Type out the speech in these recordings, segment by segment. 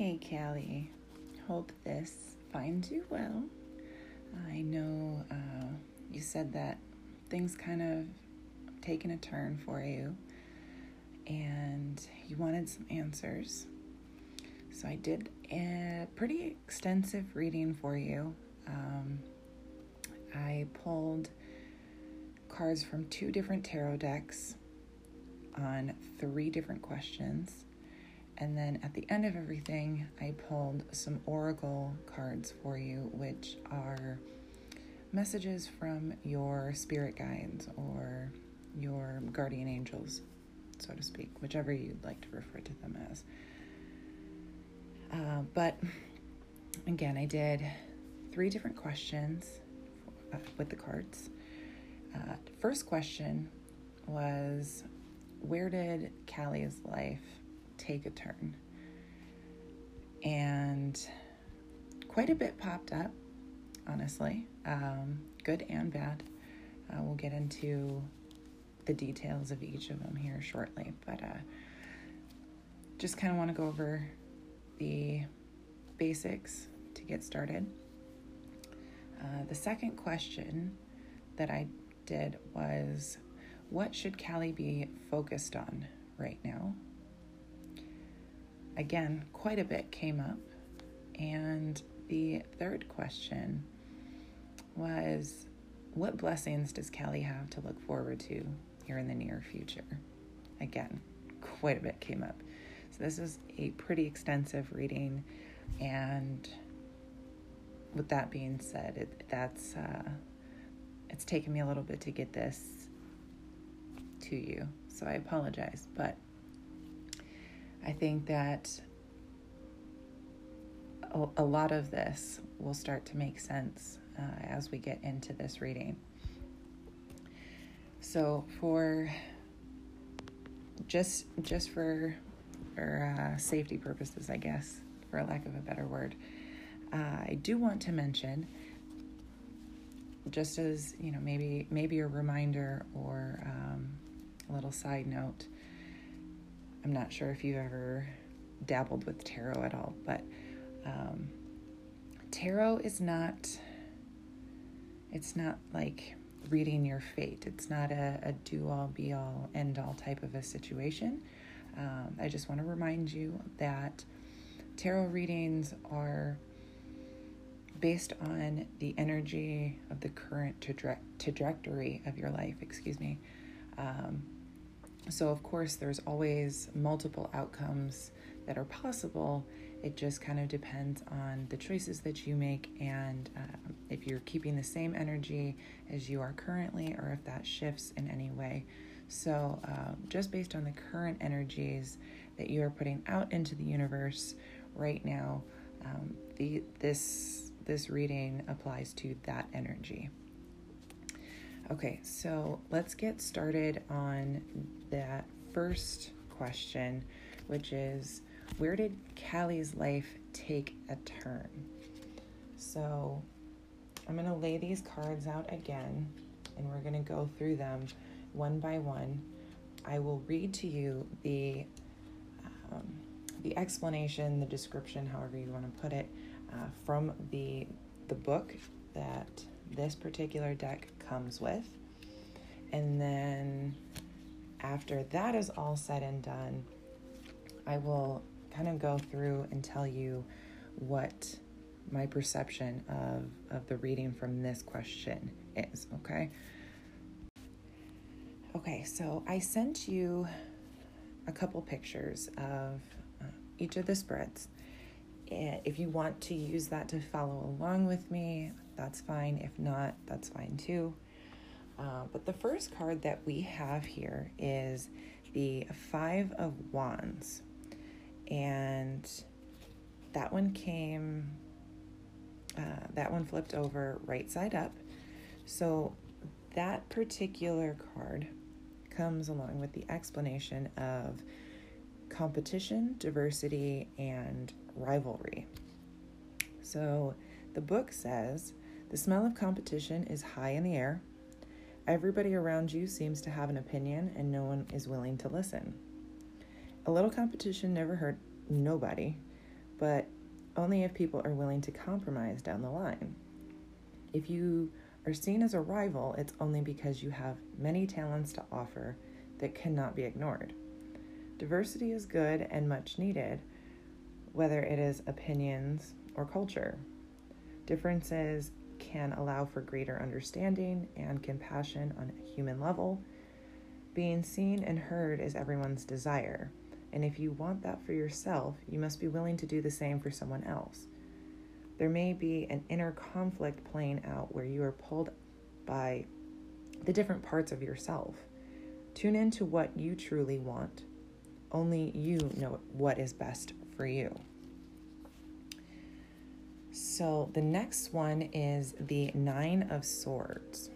Hey, Kali. Hope this finds you well. I know uh, you said that things kind of taken a turn for you and you wanted some answers. So I did a pretty extensive reading for you. Um, I pulled cards from two different tarot decks on three different questions. And then at the end of everything, I pulled some oracle cards for you, which are messages from your spirit guides or your guardian angels, so to speak, whichever you'd like to refer to them as. Uh, but again, I did three different questions uh, with the cards. Uh, first question was Where did Kali's life take a turn. And quite a bit popped up, honestly, um, good and bad. Uh, we'll get into the details of each of them here shortly, but uh, just kind of want to go over the basics to get started. Uh, the second question that I did was what should Kali be focused on right now? Again, quite a bit came up. And the third question was What blessings does Kali have to look forward to here in the near future? Again, quite a bit came up. So, this is a pretty extensive reading. And with that being said, it, that's uh, it's taken me a little bit to get this to you. So, I apologize. But I think that a, lot of this will start to make sense uh, as we get into this reading. So, for just just for for uh, safety purposes, I guess, for lack of a better word, uh, I do want to mention, just as you know, maybe maybe a reminder or um, a little side note I'm not sure if you've ever dabbled with tarot at all, but um, tarot is not. It's not like reading your fate. It's not a, a do all, be all, end all type of a situation. Um, I just want to remind you that tarot readings are based on the energy of the current traje- trajectory of your life. Excuse me. Um, so, of course, there's always multiple outcomes that are possible. It just kind of depends on the choices that you make and uh, if you're keeping the same energy as you are currently or if that shifts in any way. So, uh, just based on the current energies that you are putting out into the universe right now, um, the, this, this reading applies to that energy. Okay, so let's get started on that first question, which is where did Kali's life take a turn? So I'm going to lay these cards out again and we're going to go through them one by one. I will read to you the um, the explanation, the description, however you want to put it, uh, from the the book that this particular deck comes with. And then after that is all said and done, I will kind of go through and tell you what my perception of, of the reading from this question is, okay? Okay, so I sent you a couple pictures of uh, each of the spreads. If you want to use that to follow along with me, that's fine. If not, that's fine too. Uh, but the first card that we have here is the Five of Wands. And that one came, uh, that one flipped over right side up. So that particular card comes along with the explanation of competition, diversity, and rivalry. So the book says the smell of competition is high in the air. Everybody around you seems to have an opinion, and no one is willing to listen. A little competition never hurt nobody, but only if people are willing to compromise down the line. If you are seen as a rival, it's only because you have many talents to offer that cannot be ignored. Diversity is good and much needed, whether it is opinions or culture. Differences can allow for greater understanding and compassion on a human level. Being seen and heard is everyone's desire, and if you want that for yourself, you must be willing to do the same for someone else. There may be an inner conflict playing out where you are pulled by the different parts of yourself. Tune into what you truly want. Only you know what is best for you. So the next one is the Nine of Swords.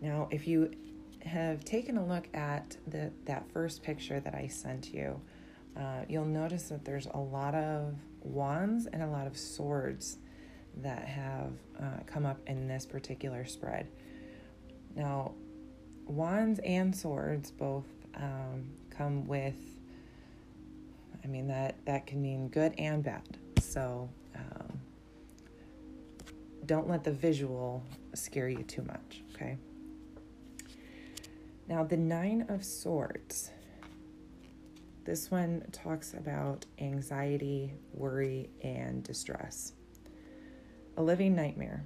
Now, if you have taken a look at the, that first picture that I sent you, uh, you'll notice that there's a lot of wands and a lot of swords that have uh, come up in this particular spread. Now, wands and swords both um, come with I mean that that can mean good and bad. So um, don't let the visual scare you too much. Okay. Now the nine of swords. This one talks about anxiety, worry, and distress. A living nightmare.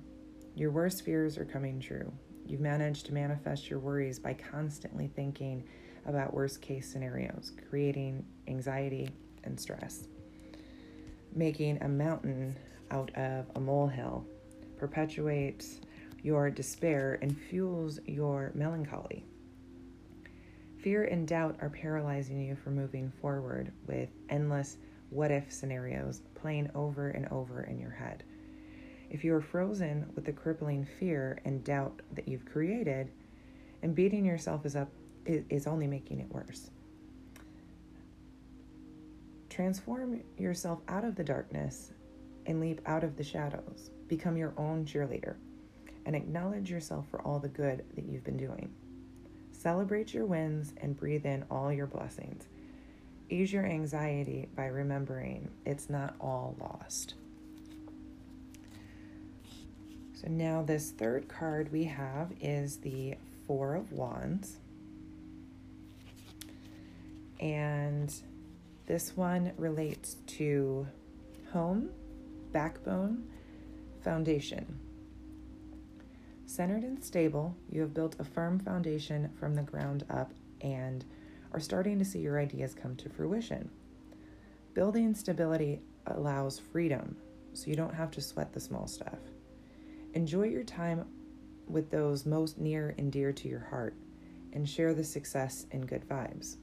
Your worst fears are coming true. You've managed to manifest your worries by constantly thinking about worst case scenarios, creating anxiety and stress. Making a mountain out of a molehill perpetuates your despair and fuels your melancholy. Fear and doubt are paralyzing you from moving forward with endless what if scenarios playing over and over in your head. If you are frozen with the crippling fear and doubt that you've created, and beating yourself is up is only making it worse. Transform yourself out of the darkness and leap out of the shadows. Become your own cheerleader and acknowledge yourself for all the good that you've been doing. Celebrate your wins and breathe in all your blessings. Ease your anxiety by remembering it's not all lost. So now, this third card we have is the Four of Wands. And this one relates to home, backbone, foundation. Centered and stable, you have built a firm foundation from the ground up and are starting to see your ideas come to fruition. Building stability allows freedom, so you don't have to sweat the small stuff. Enjoy your time with those most near and dear to your heart and share the success and good vibes.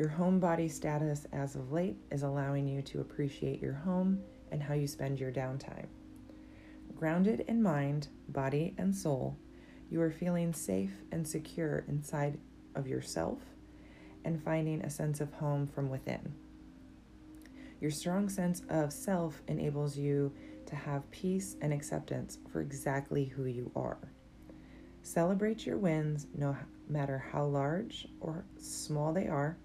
Your home body status as of late is allowing you to appreciate your home and how you spend your downtime. Grounded in mind, body, and soul, you are feeling safe and secure inside of yourself and finding a sense of home from within. Your strong sense of self enables you to have peace and acceptance for exactly who you are. Celebrate your wins no matter how large or small they are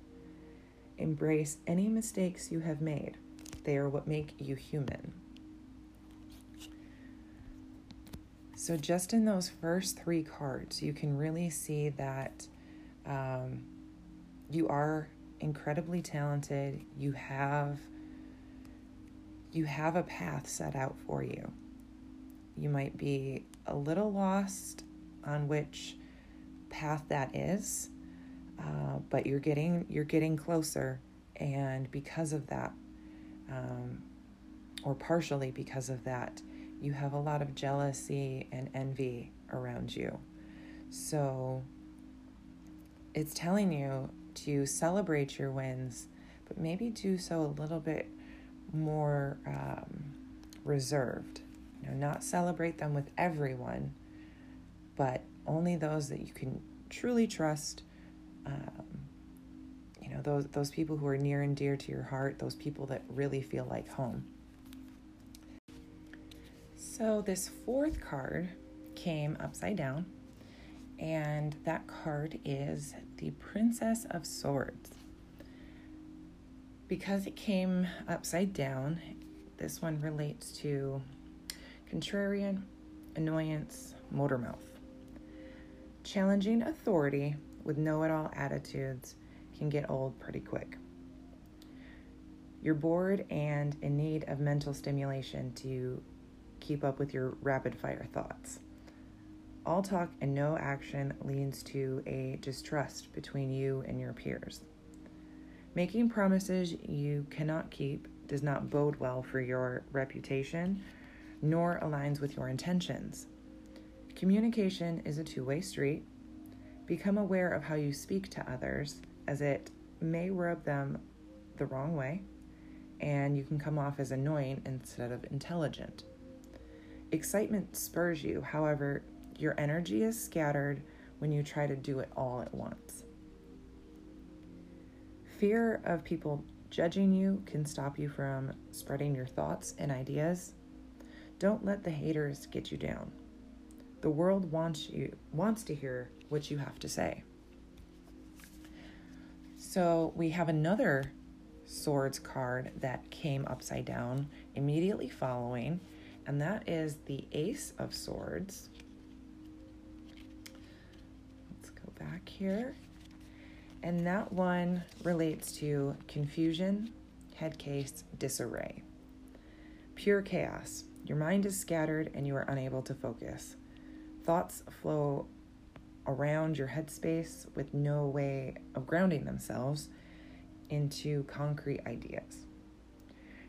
Embrace any mistakes you have made, they are what make you human. So, just in those first three cards, you can really see that um, you are incredibly talented. You have you have a path set out for you. You might be a little lost on which path that is, uh, but you're getting you're getting closer, and because of that, um, or partially because of that, you have a lot of jealousy and envy around you. So it's telling you to celebrate your wins, but maybe do so a little bit more um, reserved. You know, not celebrate them with everyone, but only those that you can truly trust um, you know those those people who are near and dear to your heart those people that really feel like home so this fourth card came upside down and that card is the princess of swords because it came upside down, this one relates to contrarian, annoyance, motor mouth. Challenging authority with know it all attitudes can get old pretty quick. You're bored and in need of mental stimulation to keep up with your rapid fire thoughts. All talk and no action leads to a distrust between you and your peers. Making promises you cannot keep does not bode well for your reputation nor aligns with your intentions. Communication is a two way street. Become aware of how you speak to others, as it may rub them the wrong way, and you can come off as annoying instead of intelligent. Excitement spurs you, however, your energy is scattered when you try to do it all at once. Fear of people judging you can stop you from spreading your thoughts and ideas. Don't let the haters get you down. The world wants you wants to hear what you have to say. So, we have another swords card that came upside down immediately following, and that is the Ace of Swords. Let's go back here. And that one relates to confusion, head case, disarray. Pure chaos. Your mind is scattered and you are unable to focus. Thoughts flow around your headspace with no way of grounding themselves into concrete ideas.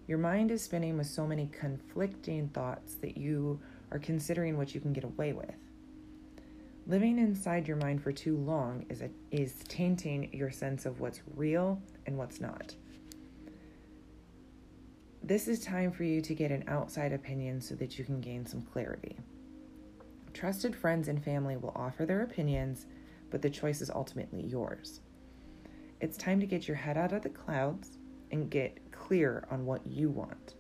Your mind is spinning with so many conflicting thoughts that you are considering what you can get away with. Living inside your mind for too long is, a, is tainting your sense of what's real and what's not. This is time for you to get an outside opinion so that you can gain some clarity. Trusted friends and family will offer their opinions, but the choice is ultimately yours. It's time to get your head out of the clouds and get clear on what you want.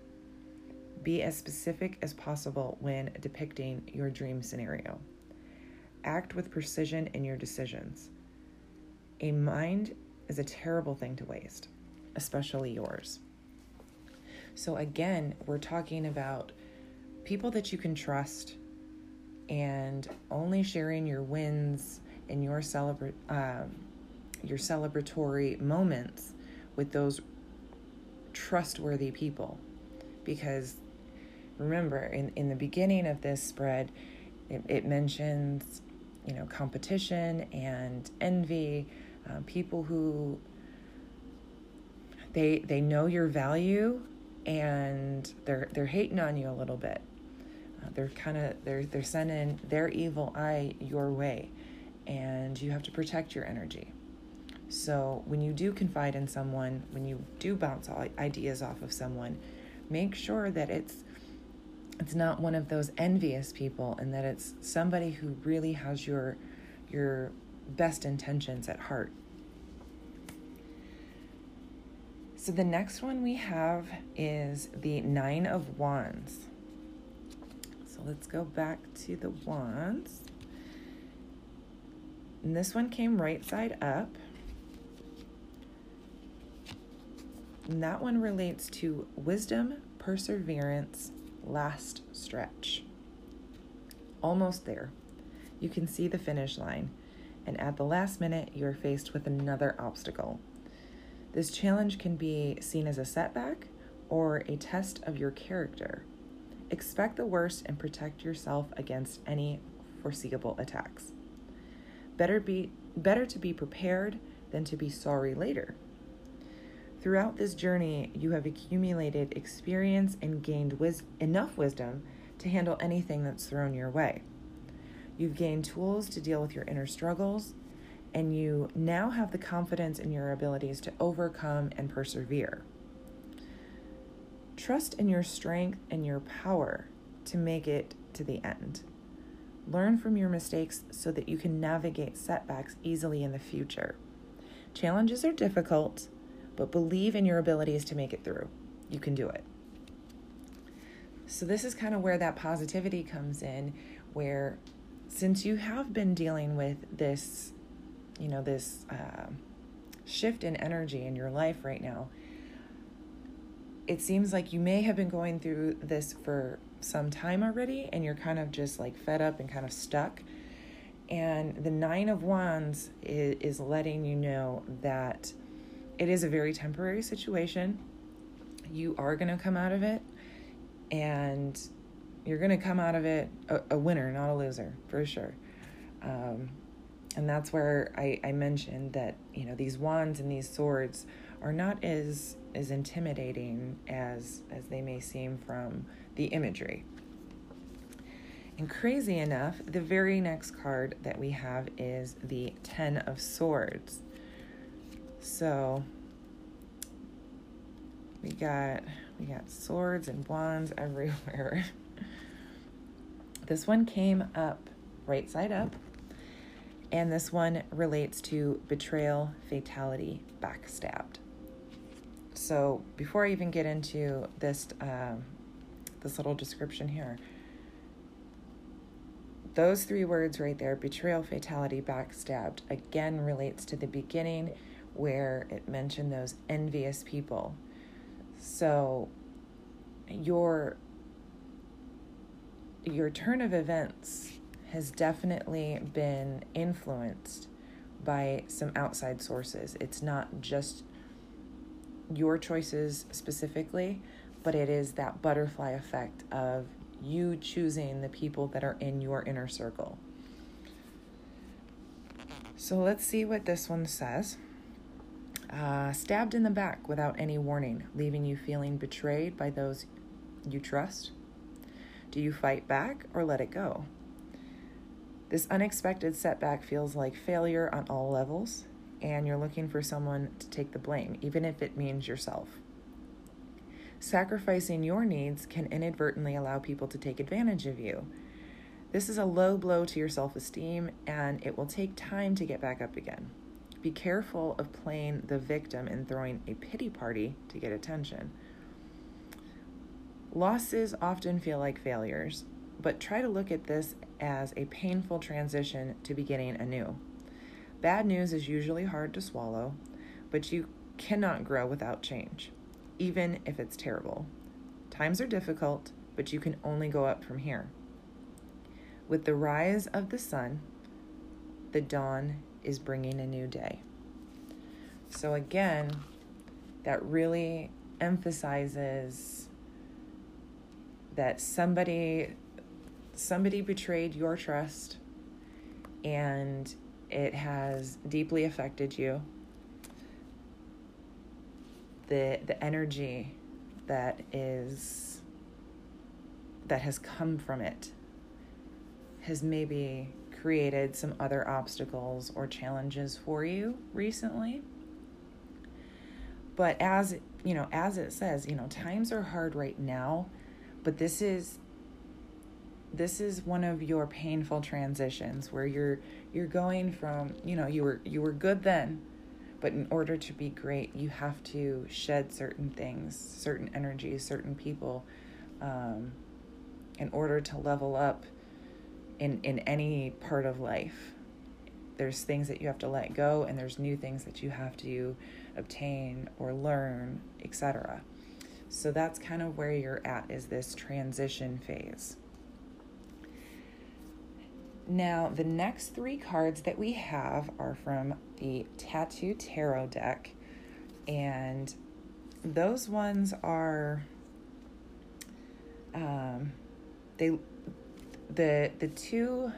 Be as specific as possible when depicting your dream scenario. Act with precision in your decisions. A mind is a terrible thing to waste, especially yours. So, again, we're talking about people that you can trust and only sharing your wins and your celebra- uh, your celebratory moments with those trustworthy people. Because remember, in, in the beginning of this spread, it, it mentions, you know, competition and envy, uh, people who they they know your value and they're they're hating on you a little bit. They're kind of they're they're sending their evil eye your way, and you have to protect your energy. So when you do confide in someone, when you do bounce ideas off of someone, make sure that it's it's not one of those envious people and that it's somebody who really has your your best intentions at heart. So the next one we have is the Nine of Wands. Let's go back to the Wands. And this one came right side up. And that one relates to wisdom, perseverance, last stretch. Almost there. You can see the finish line. And at the last minute, you're faced with another obstacle. This challenge can be seen as a setback or a test of your character. Expect the worst and protect yourself against any foreseeable attacks. Better be better to be prepared than to be sorry later. Throughout this journey, you have accumulated experience and gained wis- enough wisdom to handle anything that's thrown your way. You've gained tools to deal with your inner struggles and you now have the confidence in your abilities to overcome and persevere. Trust in your strength and your power to make it to the end. Learn from your mistakes so that you can navigate setbacks easily in the future. Challenges are difficult, but believe in your abilities to make it through. You can do it. So, this is kind of where that positivity comes in, where since you have been dealing with this you know, this uh, shift in energy in your life right now, it seems like you may have been going through this for some time already and you're kind of just like fed up and kind of stuck. And the Nine of Wands is, is letting you know that it is a very temporary situation. You are going to come out of it and you're going to come out of it a, a, winner, not a loser, for sure. Um, and that's where I, I mentioned that, you know, these wands and these swords are not as as intimidating as as they may seem from the imagery. And crazy enough, the very next card that we have is the 10 of swords. So we got we got swords and wands everywhere. this one came up right side up. And this one relates to betrayal, fatality, backstabbed. So before I even get into this uh, this little description here, those three words right there betrayal, fatality, backstabbed again relates to the beginning where it mentioned those envious people. So your your turn of events has definitely been influenced by some outside sources. It's not just your choices specifically, but it is that butterfly effect of you choosing the people that are in your inner circle. So let's see what this one says. Uh, stabbed in the back without any warning, leaving you feeling betrayed by those you trust? Do you fight back or let it go? This unexpected setback feels like failure on all levels, and you're looking for someone to take the blame, even if it means yourself. Sacrificing your needs can inadvertently allow people to take advantage of you. This is a low blow to your self esteem, and it will take time to get back up again. Be careful of playing the victim and throwing a pity party to get attention. Losses often feel like failures, but try to look at this as a painful transition to beginning anew. Bad news is usually hard to swallow, but you cannot grow without change, even if it's terrible. Times are difficult, but you can only go up from here. With the rise of the sun, the dawn is bringing a new day. So, again, that really emphasizes that somebody somebody betrayed your trust and it has deeply affected you. The the energy that is that has come from it has maybe created some other obstacles or challenges for you recently. But as you know, as it says, you know, times are hard right now, but this is this is one of your painful transitions where you're you're going from you know you were you were good then but in order to be great you have to shed certain things certain energies certain people um, in order to level up in in any part of life. There's things that you have to let go and there's new things that you have to obtain or learn etc so that's kind of where you're at is this transition phase now, the next three cards that we have are from the Tattoo Tarot deck, and those ones are um, they the the two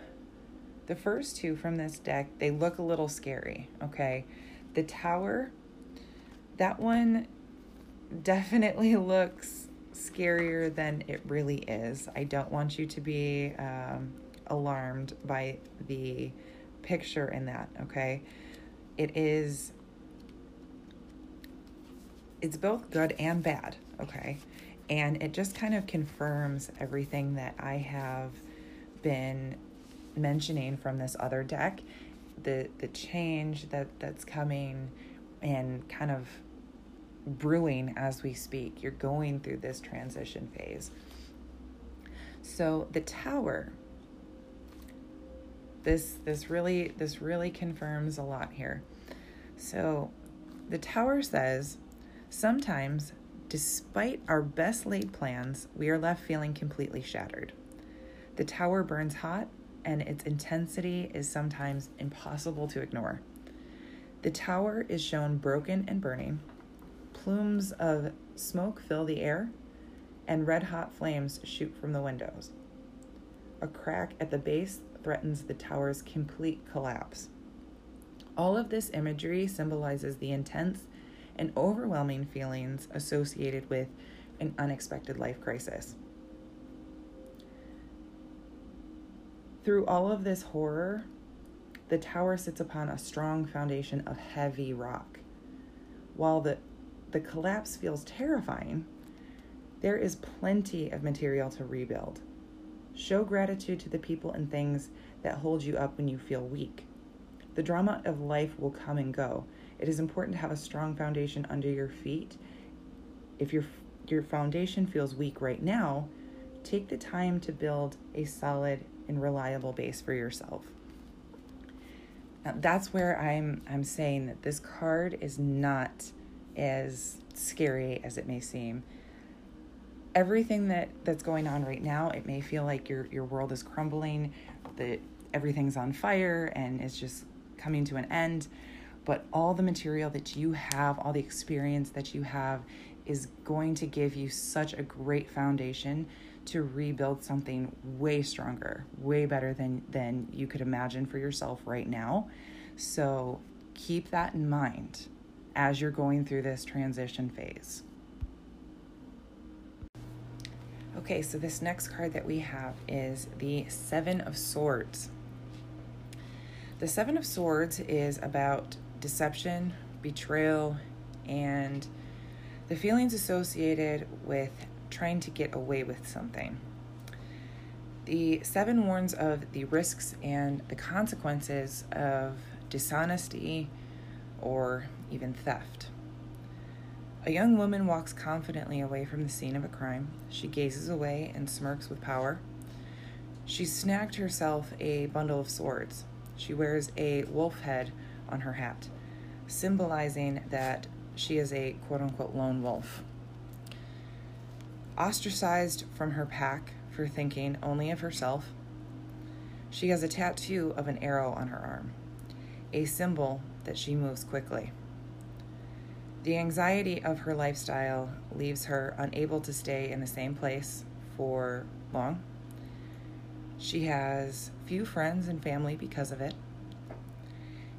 the first two from this deck they look a little scary. Okay, the Tower that one definitely looks scarier than it really is. I don't want you to be um, alarmed by the picture in that, okay? It is it's both good and bad, okay? And it just kind of confirms everything that I have been mentioning from this other deck, the the change that that's coming and kind of brewing as we speak. You're going through this transition phase. So the tower this this really this really confirms a lot here. So the tower says sometimes Despite our best laid plans, we are left feeling completely shattered. The tower burns hot, and its intensity is sometimes impossible to ignore. The tower is shown broken and burning. Plumes of smoke fill the air, and red hot flames shoot from the windows. A crack at the base threatens the tower's complete collapse. All of this imagery symbolizes the intense and overwhelming feelings associated with an unexpected life crisis. Through all of this horror, the tower sits upon a strong foundation of heavy rock. While the, the collapse feels terrifying, there is plenty of material to rebuild. Show gratitude to the people and things that hold you up when you feel weak. The drama of life will come and go. It is important to have a strong foundation under your feet. If your your foundation feels weak right now, take the time to build a solid and reliable base for yourself. Now, that's where I'm I'm saying that this card is not as scary as it may seem. Everything that that's going on right now, it may feel like your your world is crumbling, that everything's on fire and it's just coming to an end. But all the material that you have, all the experience that you have, is going to give you such a great foundation to rebuild something way stronger, way better than than you could imagine for yourself right now. So keep that in mind as you're going through this transition phase. Okay, so this next card that we have is the 7 of Swords. The Seven of Swords is about deception, betrayal, and the feelings associated with trying to get away with something. The seven warns of the risks and the consequences of dishonesty or even theft. A young woman walks confidently away from the scene of a crime. She gazes away and smirks with power. She snagged herself a bundle of swords. She wears a wolf head on her hat, symbolizing that she is a quote unquote lone wolf. Ostracized from her pack for thinking only of herself, she has a tattoo of an arrow on her arm, a symbol that she moves quickly. The anxiety of her lifestyle leaves her unable to stay in the same place for long. She has few friends and family because of it.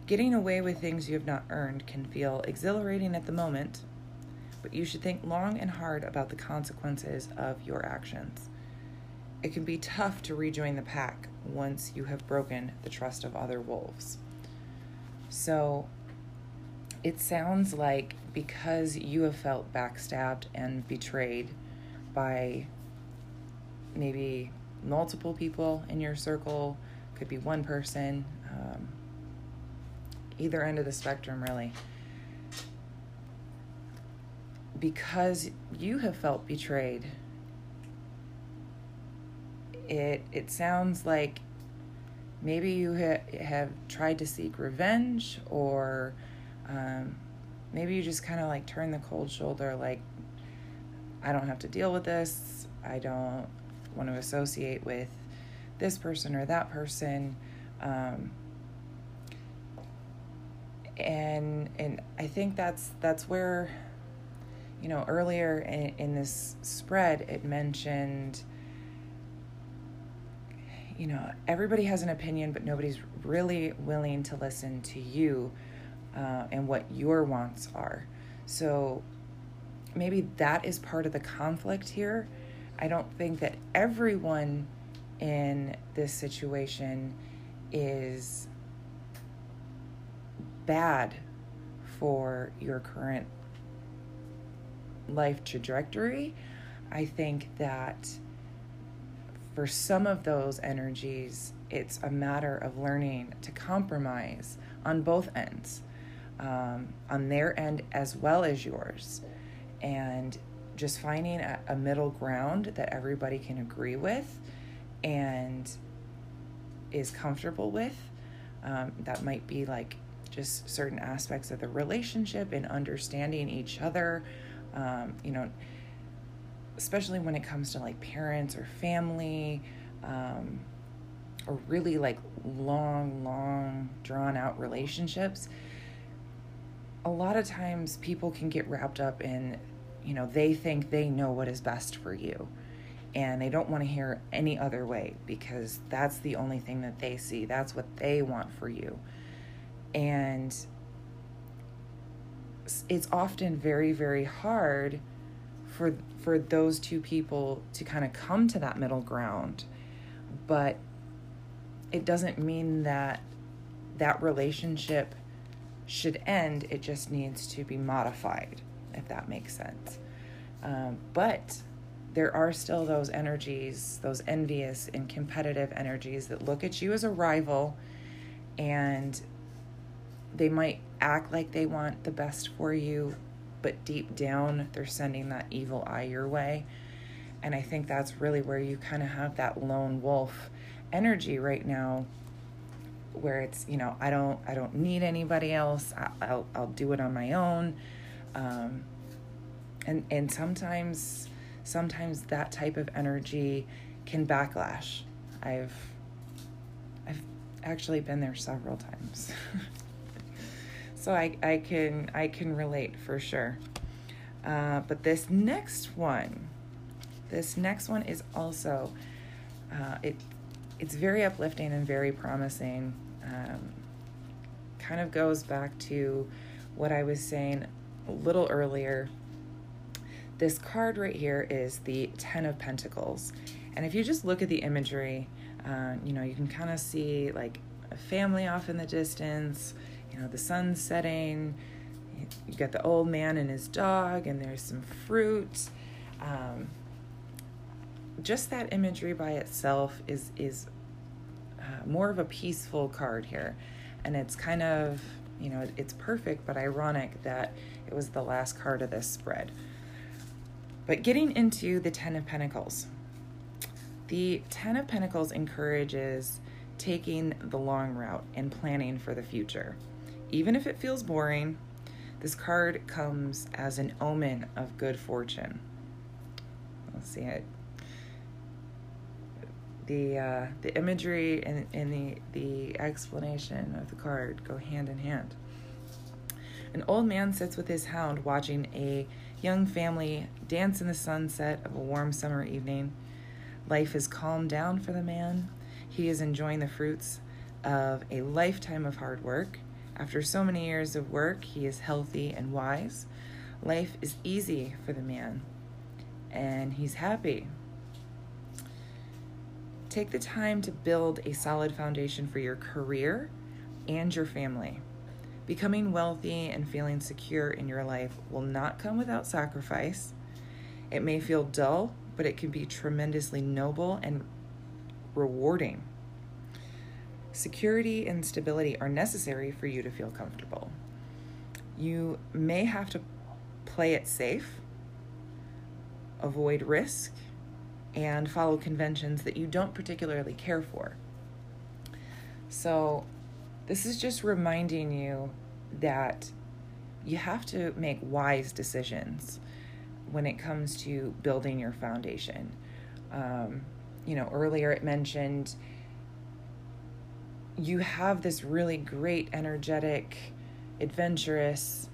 Getting away with things you have not earned can feel exhilarating at the moment, but you should think long and hard about the consequences of your actions. It can be tough to rejoin the pack once you have broken the trust of other wolves. So it sounds like because you have felt backstabbed and betrayed by maybe multiple people in your circle, could be one person, um, either end of the spectrum, really. Because you have felt betrayed it it sounds like maybe you ha- have tried to seek revenge or um, maybe you just kind of like turn the cold shoulder like i don't have to deal with this. I don't want to associate with this person or that person. Um, and and i think that's that's where you know, earlier in, in this spread, it mentioned, you know, everybody has an opinion, but nobody's really willing to listen to you uh, and what your wants are. So maybe that is part of the conflict here. I don't think that everyone in this situation is bad for your current life trajectory, I think that for some of those energies, it's a matter of learning to compromise on both ends, um, on their end as well as yours, and just finding a, a middle ground that everybody can agree with and is comfortable with. Um, that might be like just certain aspects of the relationship and understanding each other Um, you know, especially when it comes to like parents or family, um, or really like long, long, drawn out relationships. A lot of times people can get wrapped up in, you know, they think they know what is best for you and they don't want to hear any other way because that's the only thing that they see. That's what they want for you. And it's often very very hard for for those two people to kind of come to that middle ground. But it doesn't mean that that relationship should end. It just needs to be modified, if that makes sense. Um, but there are still those energies, those envious and competitive energies that look at you as a rival and they might act like they want the best for you, but deep down they're sending that evil eye your way. And I think that's really where you kind of have that lone wolf energy right now where it's, you know, I don't I don't need anybody else. I, will I'll do it on my own. Um, and and sometimes sometimes that type of energy can backlash. I've I've actually been there several times. so I, I can I can relate for sure. Uh, but this next one, this next one is also uh, it it's very uplifting and very promising. Um, kind of goes back to what I was saying a little earlier this card right here is the Ten of Pentacles. And if you just look at the imagery, uh, you know, you can kind of see like a family off in the distance, you know, the sun's setting, you got the old man and his dog, and there's some fruit. Um, just that imagery by itself is is uh, more of a peaceful card here, and it's kind of you know it's perfect, but ironic that it was the last card of this spread. But getting into the Ten of Pentacles, the Ten of Pentacles encourages taking the long route and planning for the future. Even if it feels boring, this card comes as an omen of good fortune. Let's see it. The uh, the imagery and, and the the explanation of the card go hand in hand. An old man sits with his hound watching a young family dance in the sunset of a warm summer evening. Life has calmed down for the man. He is enjoying the fruits of a lifetime of hard work. After so many years of work, he is healthy and wise. Life is easy for the man, and he's happy. Take the time to build a solid foundation for your career and your family. Becoming wealthy and feeling secure in your life will not come without sacrifice. It may feel dull, but it can be tremendously noble and rewarding. Security and stability are necessary for you to feel comfortable. You may have to play it safe, avoid risk, and follow conventions that you don't particularly care for. So, this is just reminding you that you have to make wise decisions when it comes to building your foundation. Um, you know, earlier it mentioned you have this really great, energetic, adventurous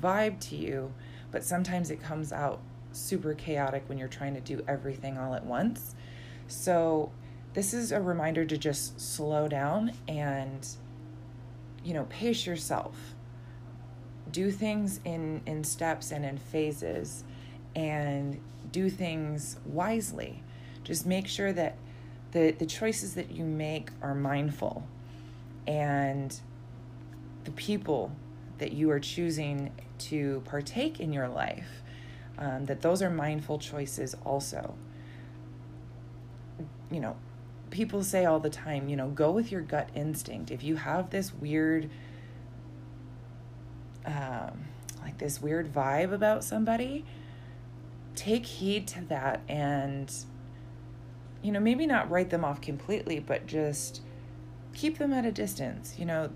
vibe to you, but sometimes it comes out super chaotic when you're trying to do everything all at once. So, this is a reminder to just slow down and you know, pace yourself. Do things in in steps and in phases and do things wisely. Just make sure that the the choices that you make are mindful and the people that you are choosing to partake in your life um, that those are mindful choices also you know people say all the time, you know, go with your gut instinct. If you have this weird, um, like this weird vibe about somebody, take heed to that and, you know, maybe not write them off completely, but just keep them at a distance. You know,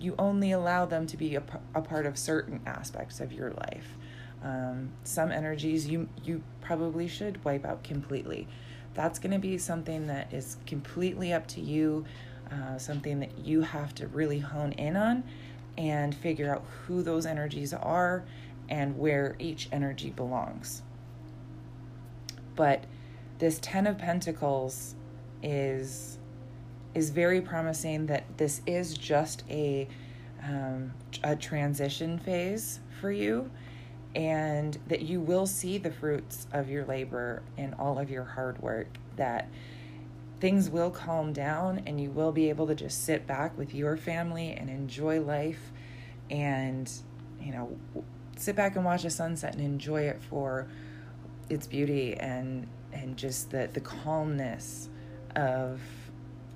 you only allow them to be a, a part of certain aspects of your life. Um, some energies you you probably should wipe out completely. That's going to be something that is completely up to you, uh, something that you have to really hone in on and figure out who those energies are and where each energy belongs. But this 10 of pentacles is is very promising that this is just a um, a transition phase for you and that you will see the fruits of your labor and all of your hard work that things will calm down and you will be able to just sit back with your family and enjoy life and you know sit back and watch a sunset and enjoy it for its beauty and and just the the calmness of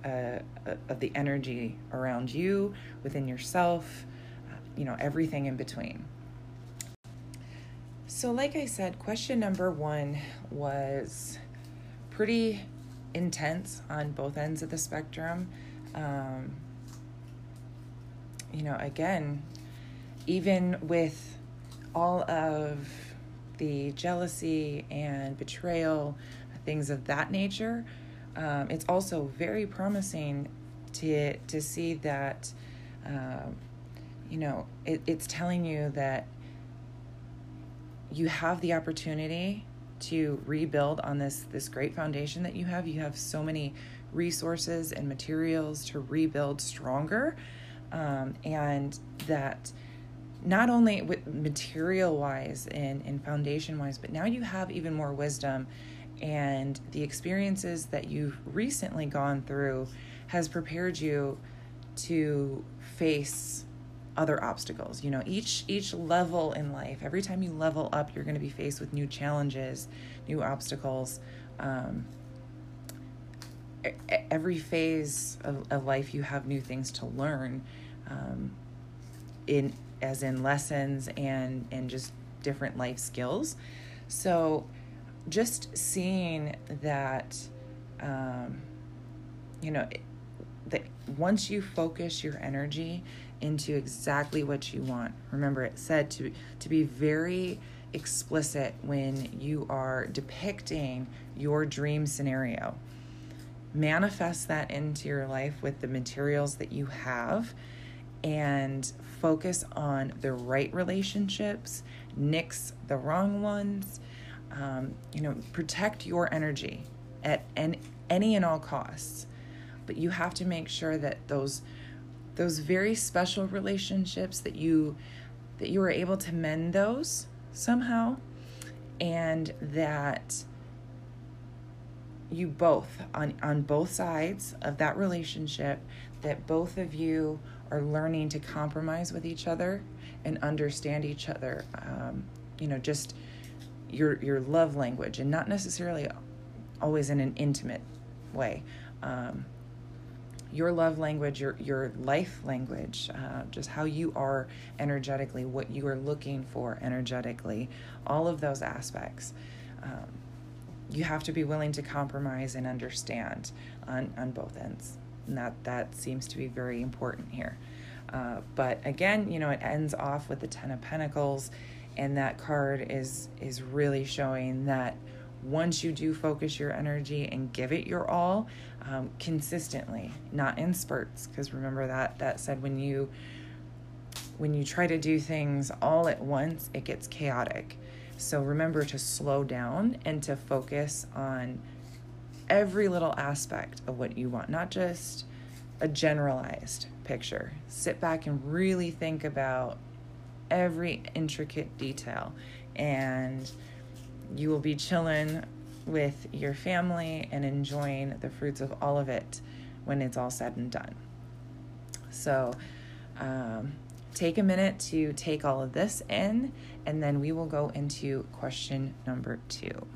uh, of the energy around you within yourself uh, you know everything in between so like i said question number one was pretty intense on both ends of the spectrum. Um, you know again even with all of the jealousy and betrayal, things of that nature, um, it's also very promising to to see that um, you know it, it's telling you that you have the opportunity to rebuild on this this great foundation that you have. You have so many resources and materials to rebuild stronger um, and that not only with material wise and, and foundation wise, but now you have even more wisdom. And the experiences that you've recently gone through has prepared you to face other obstacles you know each each level in life every time you level up you're going to be faced with new challenges new obstacles um, every phase of, of life you have new things to learn um, in as in lessons and and just different life skills. So just seeing that um, you know that once you focus your energy into exactly what you want remember it said to to be very explicit when you are depicting your dream scenario manifest that into your life with the materials that you have and focus on the right relationships, nix the wrong ones. Um, you know, protect your energy at any, any and all costs. But you have to make sure that those those very special relationships that you that you were able to mend those somehow and that you both on on both sides of that relationship that both of you are learning to compromise with each other and understand each other. Um, you know, just your your love language, and not necessarily always in an intimate way. Um, your love language, your your life language, uh, just how you are energetically, what you are looking for energetically, all of those aspects. Um, you have to be willing to compromise and understand on, on both ends. And that, that seems to be very important here. Uh, but again, you know, it ends off with the Ten of Pentacles, and that card is is really showing that once you do focus your energy and give it your all um, consistently, not in spurts, because remember that that said when you when you try to do things all at once, it gets chaotic. So remember to slow down and to focus on every little aspect of what you want, not just a generalized picture. Sit back and really think about every intricate detail, and you will be chilling with your family and enjoying the fruits of all of it when it's all said and done. So, um, take a minute to take all of this in, and then we will go into question number two.